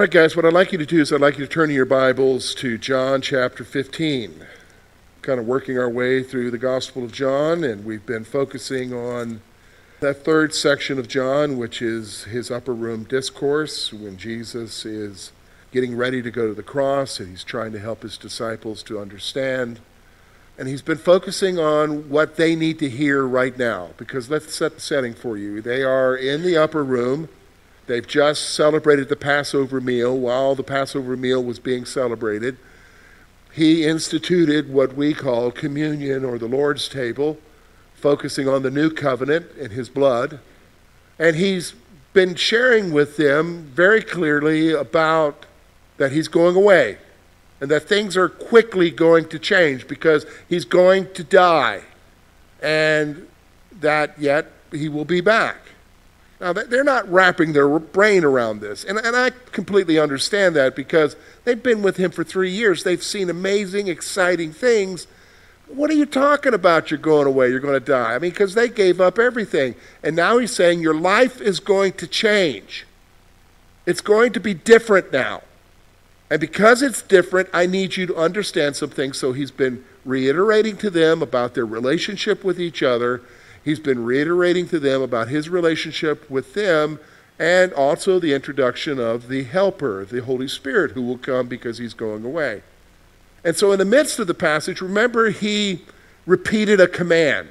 All right, guys, what I'd like you to do is I'd like you to turn your Bibles to John chapter 15. Kind of working our way through the Gospel of John, and we've been focusing on that third section of John, which is his upper room discourse, when Jesus is getting ready to go to the cross and he's trying to help his disciples to understand. And he's been focusing on what they need to hear right now, because let's set the setting for you. They are in the upper room They've just celebrated the Passover meal. While the Passover meal was being celebrated, he instituted what we call communion or the Lord's table, focusing on the new covenant and his blood. And he's been sharing with them very clearly about that he's going away and that things are quickly going to change because he's going to die and that yet he will be back. Now, they're not wrapping their brain around this. And, and I completely understand that because they've been with him for three years. They've seen amazing, exciting things. What are you talking about? You're going away, you're going to die. I mean, because they gave up everything. And now he's saying your life is going to change. It's going to be different now. And because it's different, I need you to understand some things. So he's been reiterating to them about their relationship with each other He's been reiterating to them about his relationship with them and also the introduction of the Helper, the Holy Spirit, who will come because he's going away. And so, in the midst of the passage, remember he repeated a command.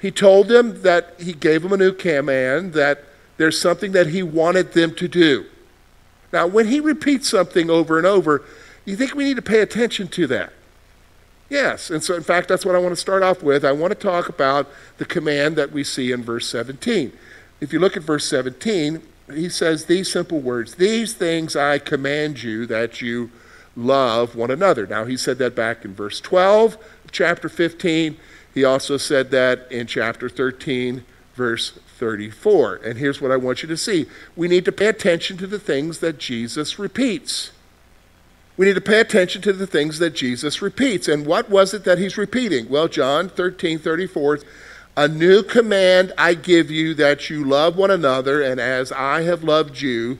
He told them that he gave them a new command, that there's something that he wanted them to do. Now, when he repeats something over and over, you think we need to pay attention to that. Yes, and so in fact, that's what I want to start off with. I want to talk about the command that we see in verse 17. If you look at verse 17, he says these simple words These things I command you that you love one another. Now, he said that back in verse 12 chapter 15. He also said that in chapter 13, verse 34. And here's what I want you to see we need to pay attention to the things that Jesus repeats we need to pay attention to the things that Jesus repeats. And what was it that he's repeating? Well, John 13 34, a new command I give you that you love one another, and as I have loved you,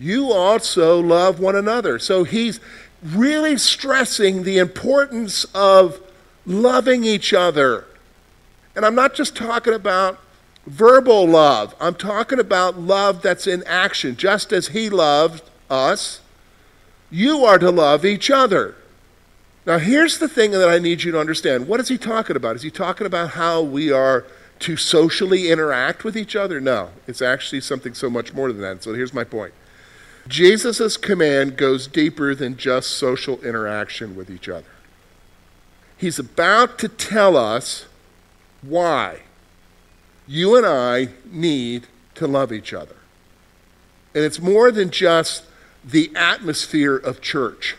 you also love one another. So he's really stressing the importance of loving each other. And I'm not just talking about verbal love, I'm talking about love that's in action, just as he loved us you are to love each other. Now, here's the thing that I need you to understand. What is he talking about? Is he talking about how we are to socially interact with each other? No, it's actually something so much more than that. So here's my point Jesus' command goes deeper than just social interaction with each other. He's about to tell us why you and I need to love each other. And it's more than just the atmosphere of church.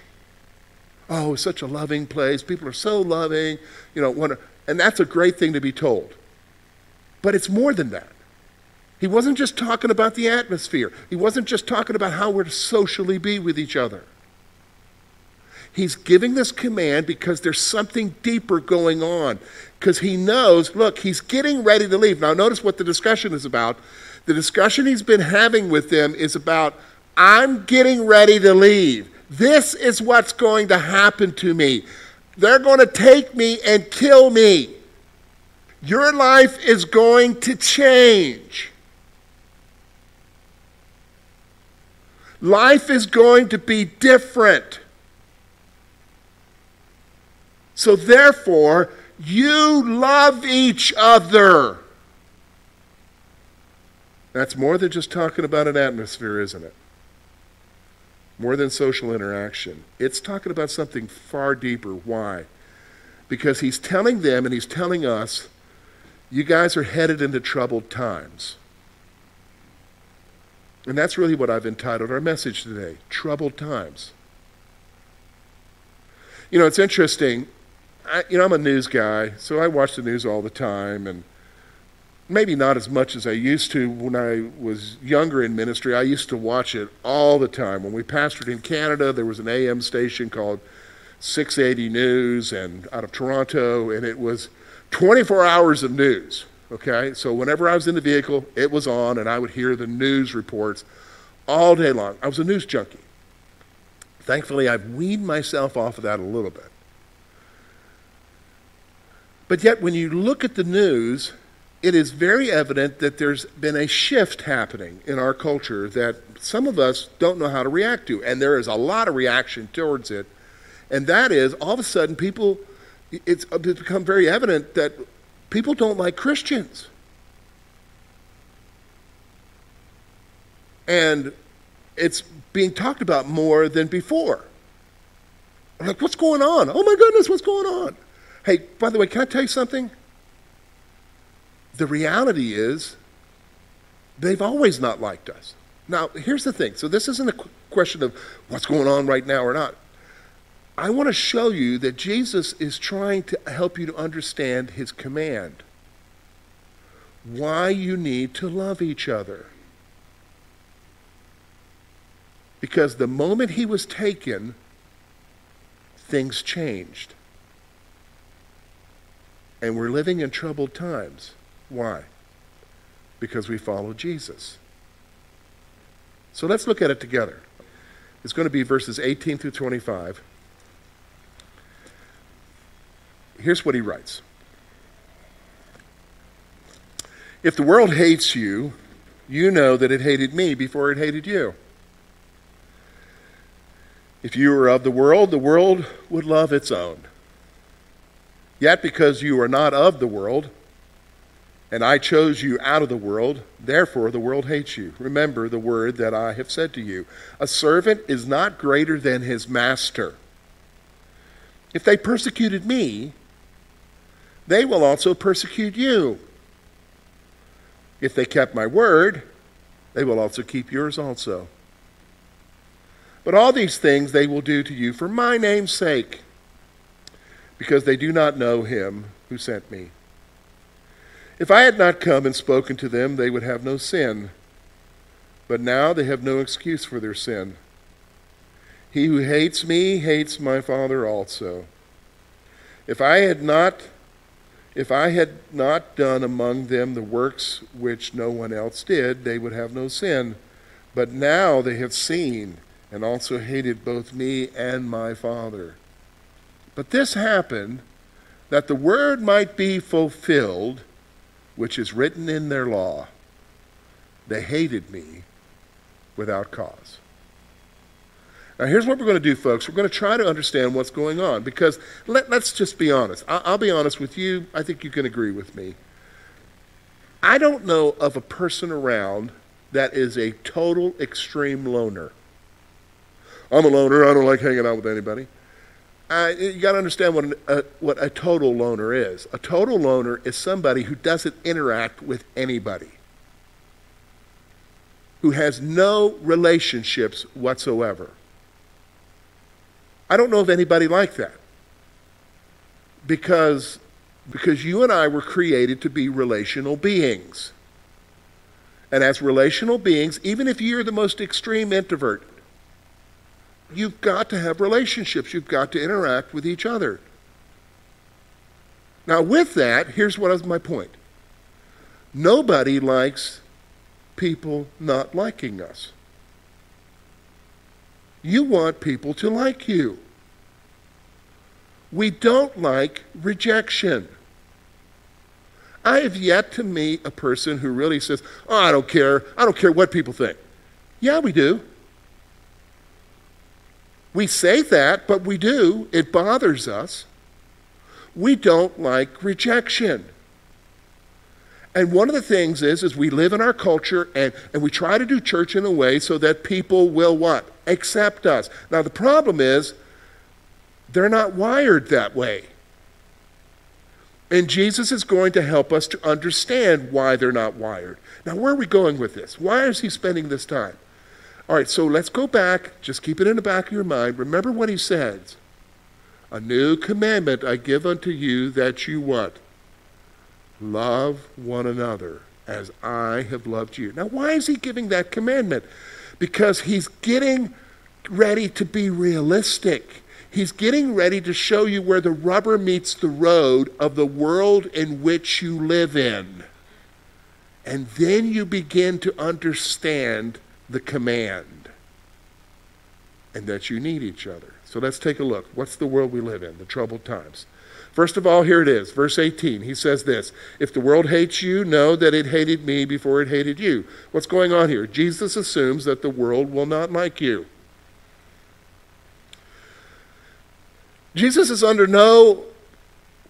Oh, such a loving place. People are so loving. You know, and that's a great thing to be told. But it's more than that. He wasn't just talking about the atmosphere. He wasn't just talking about how we're to socially be with each other. He's giving this command because there's something deeper going on. Because he knows, look, he's getting ready to leave. Now, notice what the discussion is about. The discussion he's been having with them is about I'm getting ready to leave. This is what's going to happen to me. They're going to take me and kill me. Your life is going to change. Life is going to be different. So, therefore, you love each other. That's more than just talking about an atmosphere, isn't it? More than social interaction. It's talking about something far deeper. Why? Because he's telling them and he's telling us, you guys are headed into troubled times. And that's really what I've entitled our message today Troubled Times. You know, it's interesting. I, you know, I'm a news guy, so I watch the news all the time, and maybe not as much as I used to when I was younger in ministry. I used to watch it all the time. When we pastored in Canada, there was an AM station called 680 News, and out of Toronto, and it was 24 hours of news. Okay, so whenever I was in the vehicle, it was on, and I would hear the news reports all day long. I was a news junkie. Thankfully, I've weaned myself off of that a little bit. But yet, when you look at the news, it is very evident that there's been a shift happening in our culture that some of us don't know how to react to. And there is a lot of reaction towards it. And that is, all of a sudden, people, it's become very evident that people don't like Christians. And it's being talked about more than before. I'm like, what's going on? Oh my goodness, what's going on? Hey, by the way, can I tell you something? The reality is, they've always not liked us. Now, here's the thing. So, this isn't a question of what's going on right now or not. I want to show you that Jesus is trying to help you to understand his command. Why you need to love each other. Because the moment he was taken, things changed. And we're living in troubled times. Why? Because we follow Jesus. So let's look at it together. It's going to be verses 18 through 25. Here's what he writes If the world hates you, you know that it hated me before it hated you. If you were of the world, the world would love its own. Yet because you are not of the world, and I chose you out of the world, therefore the world hates you. Remember the word that I have said to you. A servant is not greater than his master. If they persecuted me, they will also persecute you. If they kept my word, they will also keep yours also. But all these things they will do to you for my name's sake, because they do not know him who sent me. If I had not come and spoken to them, they would have no sin. But now they have no excuse for their sin. He who hates me hates my Father also. If I had not if I had not done among them the works which no one else did, they would have no sin. But now they have seen and also hated both me and my Father. But this happened that the word might be fulfilled, which is written in their law. They hated me without cause. Now, here's what we're going to do, folks. We're going to try to understand what's going on because let, us just be honest. I'll, I'll be honest with you. I think you can agree with me. I don't know of a person around that is a total extreme loner. I'm a loner. I don't like hanging out with anybody. Uh, you got to understand what, an, uh, what a total loner is. A total loner is somebody who doesn't interact with anybody, who has no relationships whatsoever. I don't know of anybody like that. Because, because you and I were created to be relational beings. And as relational beings, even if you're the most extreme introvert, You've got to have relationships. You've got to interact with each other. Now, with that, here's what is my point. Nobody likes people not liking us. You want people to like you. We don't like rejection. I have yet to meet a person who really says, oh, I don't care. I don't care what people think. Yeah, we do. We say that, but we do. It bothers us. We don't like rejection. And one of the things is, is we live in our culture and, and we try to do church in a way so that people will what? Accept us. Now the problem is, they're not wired that way. And Jesus is going to help us to understand why they're not wired. Now, where are we going with this? Why is he spending this time? All right, so let's go back. Just keep it in the back of your mind. Remember what he says. A new commandment I give unto you that you what? Love one another as I have loved you. Now, why is he giving that commandment? Because he's getting ready to be realistic. He's getting ready to show you where the rubber meets the road of the world in which you live in. And then you begin to understand the command and that you need each other. So let's take a look. What's the world we live in? The troubled times. First of all, here it is, verse 18. He says this If the world hates you, know that it hated me before it hated you. What's going on here? Jesus assumes that the world will not like you. Jesus is under no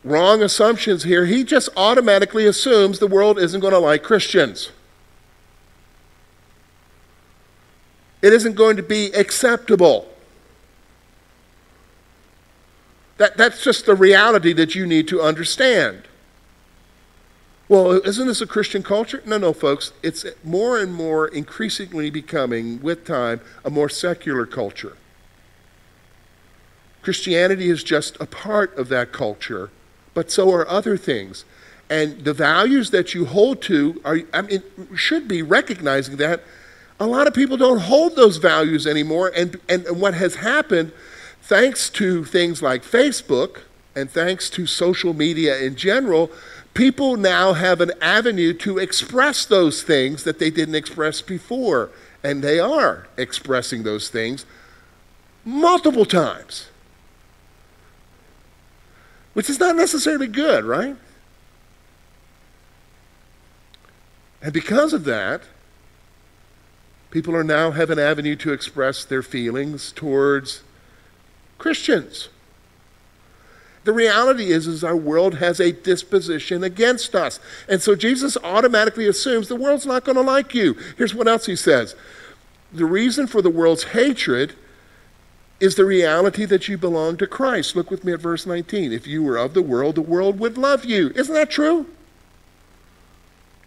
wrong assumptions here. He just automatically assumes the world isn't going to like Christians. It isn't going to be acceptable. That, that's just the reality that you need to understand. Well, isn't this a Christian culture? No, no, folks. It's more and more increasingly becoming, with time, a more secular culture. Christianity is just a part of that culture, but so are other things. And the values that you hold to are, I mean, should be recognizing that a lot of people don't hold those values anymore. And, and, and what has happened thanks to things like Facebook and thanks to social media in general, people now have an avenue to express those things that they didn't express before. And they are expressing those things multiple times, which is not necessarily good, right? And because of that, people are now have an avenue to express their feelings towards Christians. The reality is, is our world has a disposition against us. And so Jesus automatically assumes the world's not going to like you. Here's what else he says. The reason for the world's hatred is the reality that you belong to Christ. Look with me at verse 19. If you were of the world, the world would love you. Isn't that true?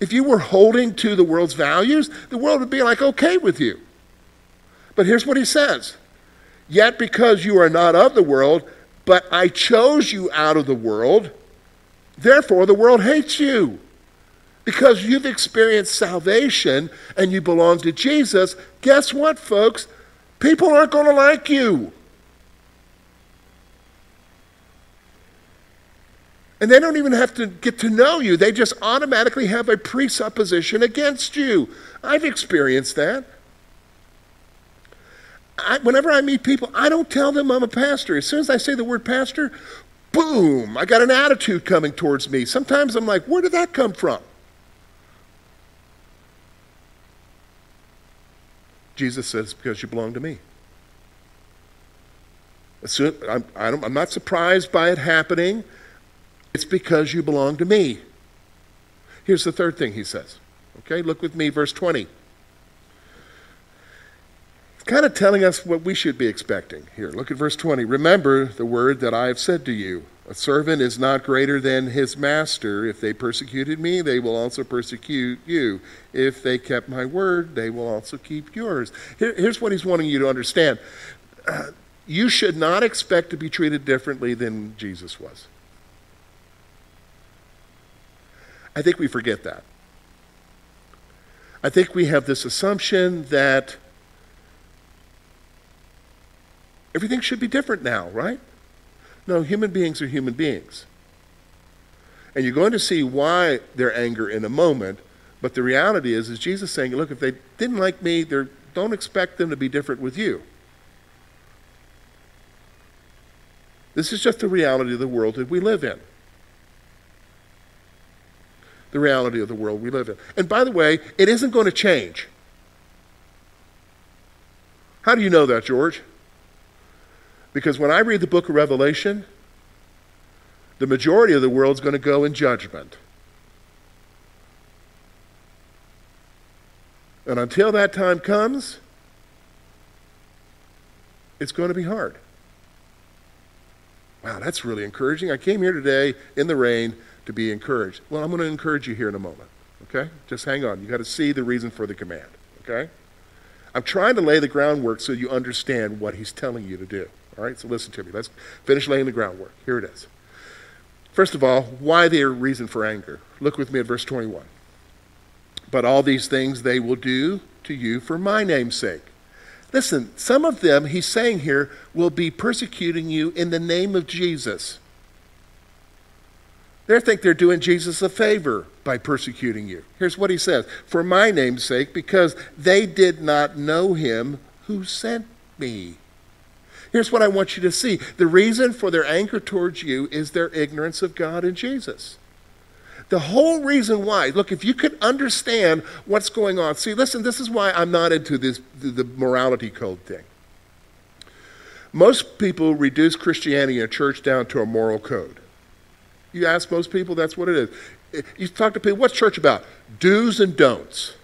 If you were holding to the world's values, the world would be like okay with you. But here's what he says Yet because you are not of the world, but I chose you out of the world, therefore the world hates you. Because you've experienced salvation and you belong to Jesus, guess what, folks? People aren't going to like you. And they don't even have to get to know you. They just automatically have a presupposition against you. I've experienced that. I, whenever I meet people, I don't tell them I'm a pastor. As soon as I say the word pastor, boom, I got an attitude coming towards me. Sometimes I'm like, where did that come from? Jesus says, because you belong to me. I'm, I'm not surprised by it happening. It's because you belong to me. Here's the third thing he says. Okay, look with me, verse 20 It's kind of telling us what we should be expecting. Here, look at verse 20. Remember the word that I have said to you. A servant is not greater than his master. If they persecuted me, they will also persecute you. If they kept my word, they will also keep yours. Here, here's what he's wanting you to understand uh, you should not expect to be treated differently than Jesus was. I think we forget that. I think we have this assumption that Everything should be different now, right? No, human beings are human beings. And you're going to see why their anger in a moment, but the reality is, is Jesus saying, look, if they didn't like me, don't expect them to be different with you. This is just the reality of the world that we live in. The reality of the world we live in. And by the way, it isn't going to change. How do you know that, George? Because when I read the book of Revelation, the majority of the world's going to go in judgment. And until that time comes, it's going to be hard. Wow, that's really encouraging. I came here today in the rain to be encouraged. Well, I'm going to encourage you here in a moment. Okay? Just hang on. You got to see the reason for the command. Okay? I'm trying to lay the groundwork so you understand what he's telling you to do. All right, so listen to me. Let's finish laying the groundwork. Here it is. First of all, why their reason for anger? Look with me at verse 21. But all these things they will do to you for my name's sake. Listen, some of them, he's saying here, will be persecuting you in the name of Jesus. They think they're doing Jesus a favor by persecuting you. Here's what he says For my name's sake, because they did not know him who sent me. Here's what I want you to see the reason for their anger towards you is their ignorance of God and Jesus. The whole reason why, look, if you could understand what's going on, see, listen, this is why I'm not into this the morality code thing. Most people reduce Christianity and church down to a moral code. You ask most people, that's what it is. You talk to people, what's church about? Do's and don'ts.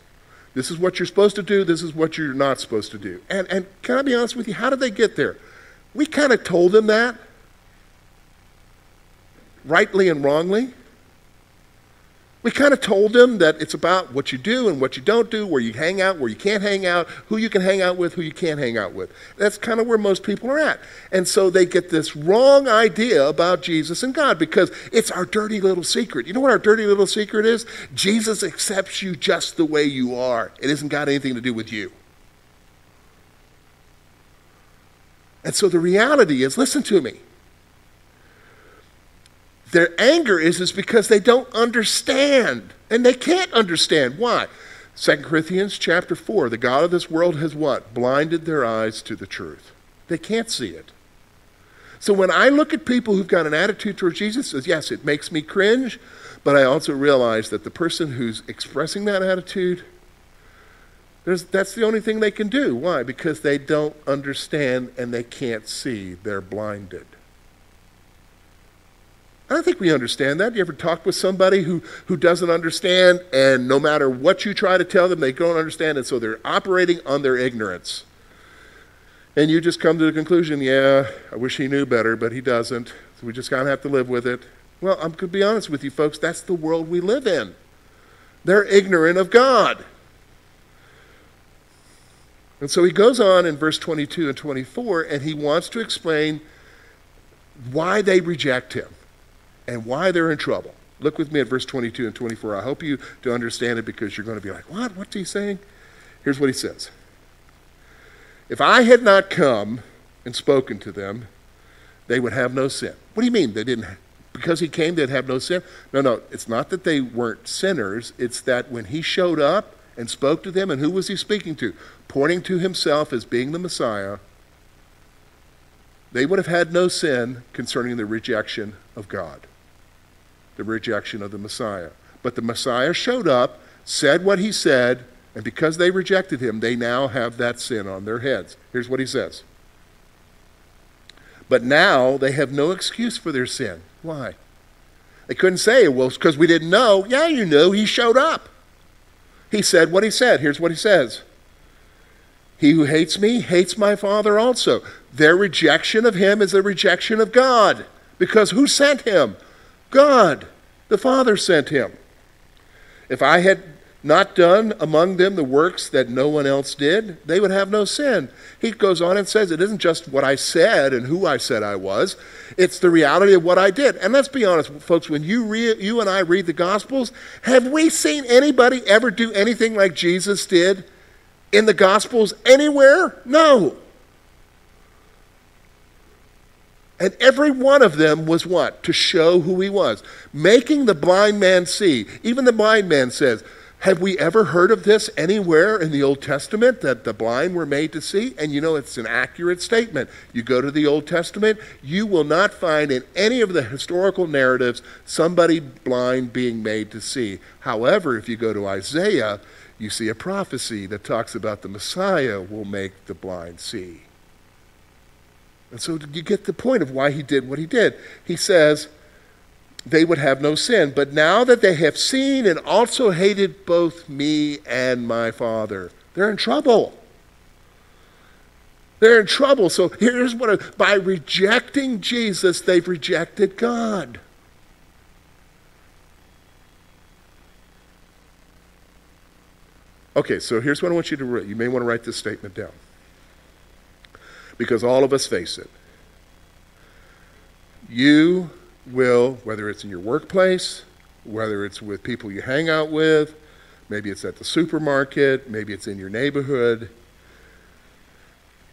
This is what you're supposed to do, this is what you're not supposed to do. And, and can I be honest with you, how did they get there? We kind of told them that, rightly and wrongly. We kind of told them that it's about what you do and what you don't do, where you hang out, where you can't hang out, who you can hang out with, who you can't hang out with. That's kind of where most people are at. And so they get this wrong idea about Jesus and God because it's our dirty little secret. You know what our dirty little secret is? Jesus accepts you just the way you are. It hasn't got anything to do with you. And so the reality is listen to me. Their anger is, is because they don't understand. And they can't understand. Why? 2 Corinthians chapter 4, the God of this world has what? Blinded their eyes to the truth. They can't see it. So when I look at people who've got an attitude towards Jesus, says, yes, it makes me cringe, but I also realize that the person who's expressing that attitude, that's the only thing they can do. Why? Because they don't understand and they can't see. They're blinded. I don't think we understand that. You ever talk with somebody who, who doesn't understand, and no matter what you try to tell them, they don't understand, and so they're operating on their ignorance. And you just come to the conclusion, yeah, I wish he knew better, but he doesn't. So we just kind of have to live with it. Well, I'm going to be honest with you, folks. That's the world we live in. They're ignorant of God. And so he goes on in verse 22 and 24, and he wants to explain why they reject him and why they're in trouble. Look with me at verse 22 and 24. I hope you to understand it because you're going to be like, what? What's he saying? Here's what he says If I had not come and spoken to them, they would have no sin. What do you mean they didn't? Because he came, they'd have no sin? No, no. It's not that they weren't sinners. It's that when he showed up and spoke to them, and who was he speaking to? Pointing to himself as being the Messiah, they would have had no sin concerning the rejection of God the rejection of the Messiah. But the Messiah showed up, said what he said, and because they rejected him, they now have that sin on their heads. Here's what he says. But now they have no excuse for their sin. Why? They couldn't say, well, because we didn't know. Yeah, you knew. He showed up. He said what he said. Here's what he says He who hates me hates my Father also. Their rejection of him is a rejection of God. Because who sent him? God, the Father, sent him. If I had not done among them the works that no one else did, they would have no sin. He goes on and says, It isn't just what I said and who I said I was, it's the reality of what I did. And let's be honest, folks, when you, re- you and I read the Gospels, have we seen anybody ever do anything like Jesus did in the Gospels anywhere? No. And every one of them was what? To show who he was. Making the blind man see. Even the blind man says, Have we ever heard of this anywhere in the Old Testament that the blind were made to see? And you know, it's an accurate statement. You go to the Old Testament, you will not find in any of the historical narratives somebody blind being made to see. However, if you go to Isaiah, you see a prophecy that talks about the Messiah will make the blind see. And so you get the point of why he did what he did. He says, they would have no sin. But now that they have seen and also hated both me and my Father, they're in trouble. They're in trouble. So here's what by rejecting Jesus, they've rejected God. Okay, so here's what I want you to write. You may want to write this statement down because all of us face it. you will, whether it's in your workplace, whether it's with people you hang out with, maybe it's at the supermarket, maybe it's in your neighborhood,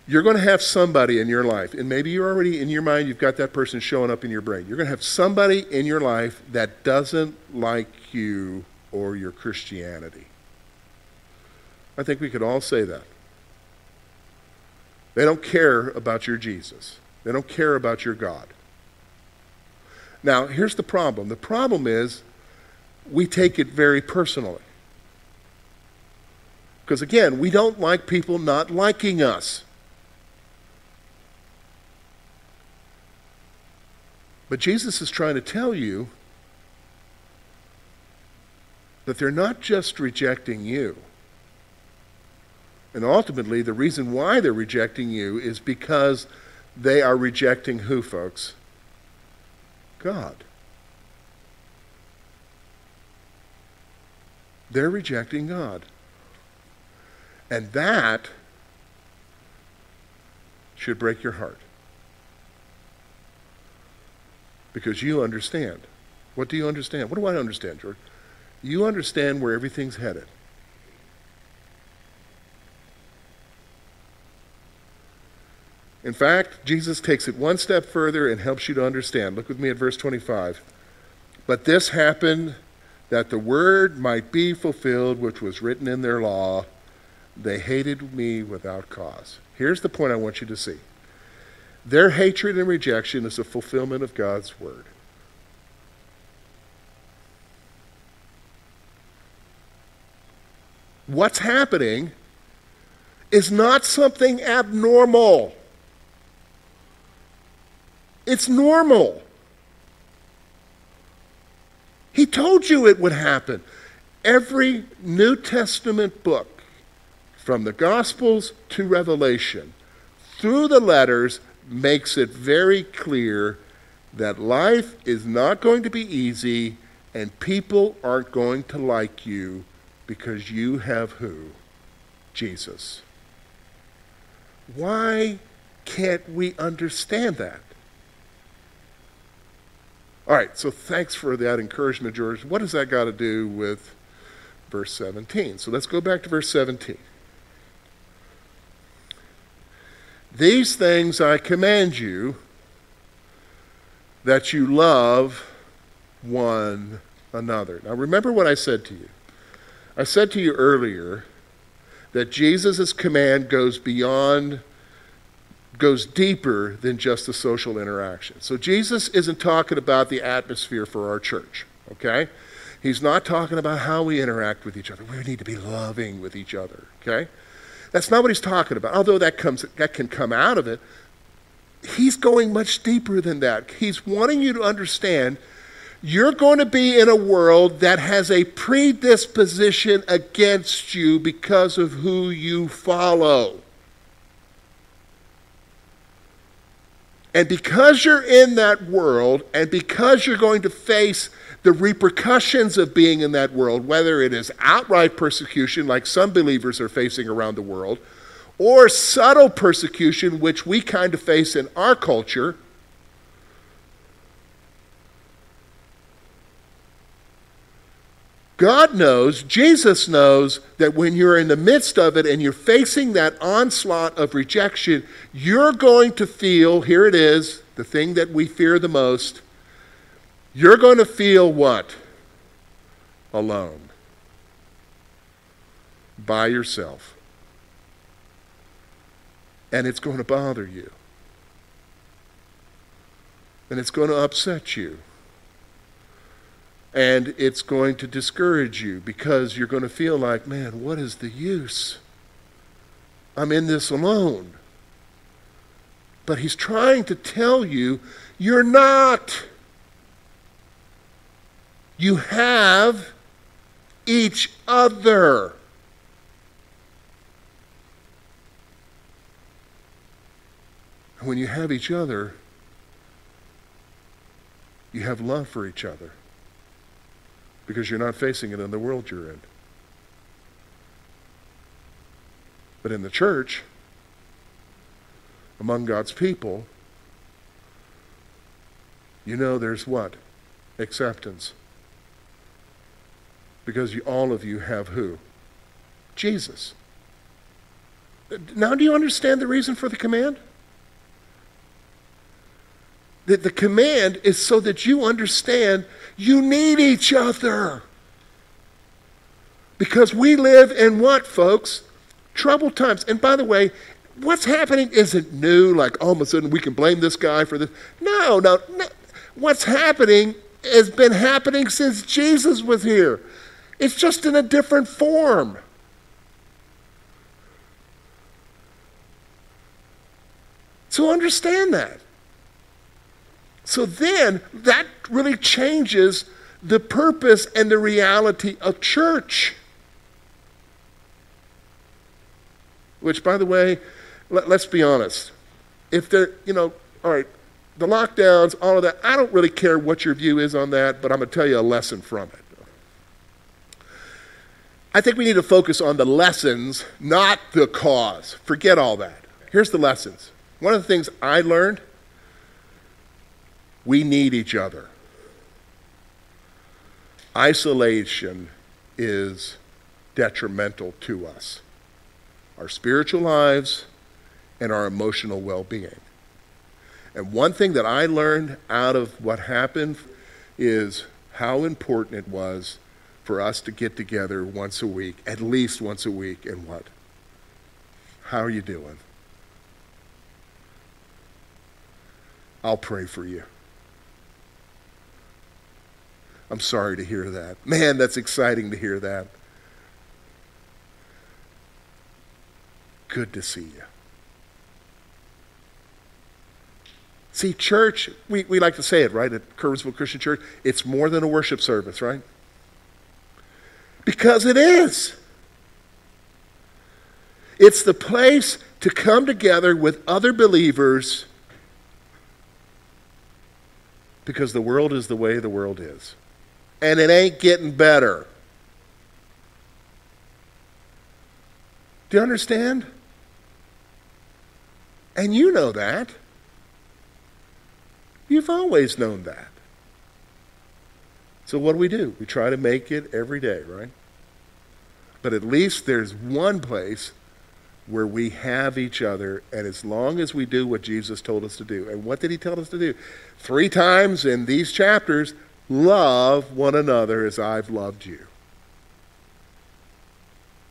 you're going to have somebody in your life, and maybe you're already in your mind, you've got that person showing up in your brain. You're going to have somebody in your life that doesn't like you or your Christianity. I think we could all say that. They don't care about your Jesus, they don't care about your God. Now, here's the problem the problem is we take it very personally. Because again, we don't like people not liking us. But Jesus is trying to tell you that they're not just rejecting you. And ultimately, the reason why they're rejecting you is because they are rejecting who, folks? God. They're rejecting God. And that should break your heart. Because you understand. What do you understand? What do I understand, George? You understand where everything's headed. In fact, Jesus takes it one step further and helps you to understand. Look with me at verse 25. But this happened that the word might be fulfilled which was written in their law. They hated me without cause. Here's the point I want you to see their hatred and rejection is a fulfillment of God's word. What's happening is not something abnormal. It's normal. He told you it would happen. Every New Testament book, from the Gospels to Revelation, through the letters, makes it very clear that life is not going to be easy and people aren't going to like you because you have who? Jesus. Why can't we understand that? All right, so thanks for that encouragement, George. What does that got to do with verse 17? So let's go back to verse 17. These things I command you that you love one another. Now remember what I said to you. I said to you earlier that Jesus' command goes beyond goes deeper than just the social interaction. So Jesus isn't talking about the atmosphere for our church, okay? He's not talking about how we interact with each other. We need to be loving with each other, okay? That's not what he's talking about. Although that comes that can come out of it, he's going much deeper than that. He's wanting you to understand you're going to be in a world that has a predisposition against you because of who you follow. And because you're in that world, and because you're going to face the repercussions of being in that world, whether it is outright persecution, like some believers are facing around the world, or subtle persecution, which we kind of face in our culture, God knows, Jesus knows that when you're in the midst of it and you're facing that onslaught of rejection, you're going to feel here it is, the thing that we fear the most. You're going to feel what? Alone. By yourself. And it's going to bother you. And it's going to upset you. And it's going to discourage you because you're going to feel like, man, what is the use? I'm in this alone. But he's trying to tell you, you're not. You have each other. When you have each other, you have love for each other because you're not facing it in the world you're in. But in the church, among God's people, you know there's what? Acceptance. Because you, all of you have who? Jesus. Now, do you understand the reason for the command? That the command is so that you understand you need each other. Because we live in what, folks? Troubled times. And by the way, what's happening isn't new, like all of a sudden we can blame this guy for this. No, no, no. What's happening has been happening since Jesus was here. It's just in a different form. So understand that. So then that really changes the purpose and the reality of church. Which, by the way, let, us be honest. If they're, you know, all right, the lockdowns, all of that, I don't really care what your view is on that, but I'm going to tell you a lesson from it. I think we need to focus on the lessons, not the cause. Forget all that. Here's the lessons. One of the things I learned we need each other. Isolation is detrimental to us, our spiritual lives, and our emotional well being. And one thing that I learned out of what happened is how important it was for us to get together once a week, at least once a week, and what? How are you doing? I'll pray for you. I'm sorry to hear that. Man, that's exciting to hear that. Good to see you. See, church, we, we like to say it, right, at Curwensville Christian Church, it's more than a worship service, right? Because it is. It's the place to come together with other believers because the world is the way the world is and it ain't getting better. Do you understand? And you know that. You've always known that. So what do we do? We try to make it every day, right? But at least there's one place where we have each other, and as long as we do what Jesus told us to do, and what did he tell us to do? Three times in these chapters Love one another as I've loved you.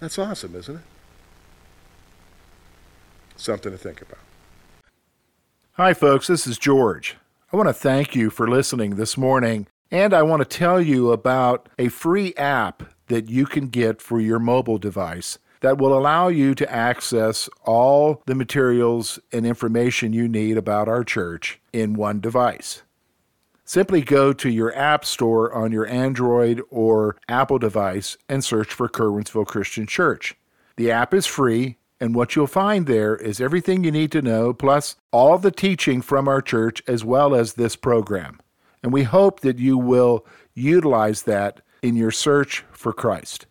That's awesome, isn't it? Something to think about. Hi, folks. This is George. I want to thank you for listening this morning, and I want to tell you about a free app that you can get for your mobile device that will allow you to access all the materials and information you need about our church in one device. Simply go to your App Store on your Android or Apple device and search for Curwensville Christian Church. The app is free, and what you'll find there is everything you need to know, plus all the teaching from our church as well as this program. And we hope that you will utilize that in your search for Christ.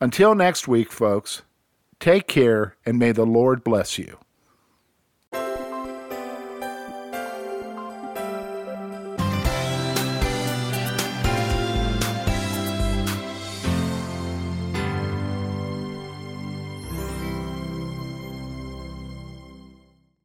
Until next week, folks, take care and may the Lord bless you.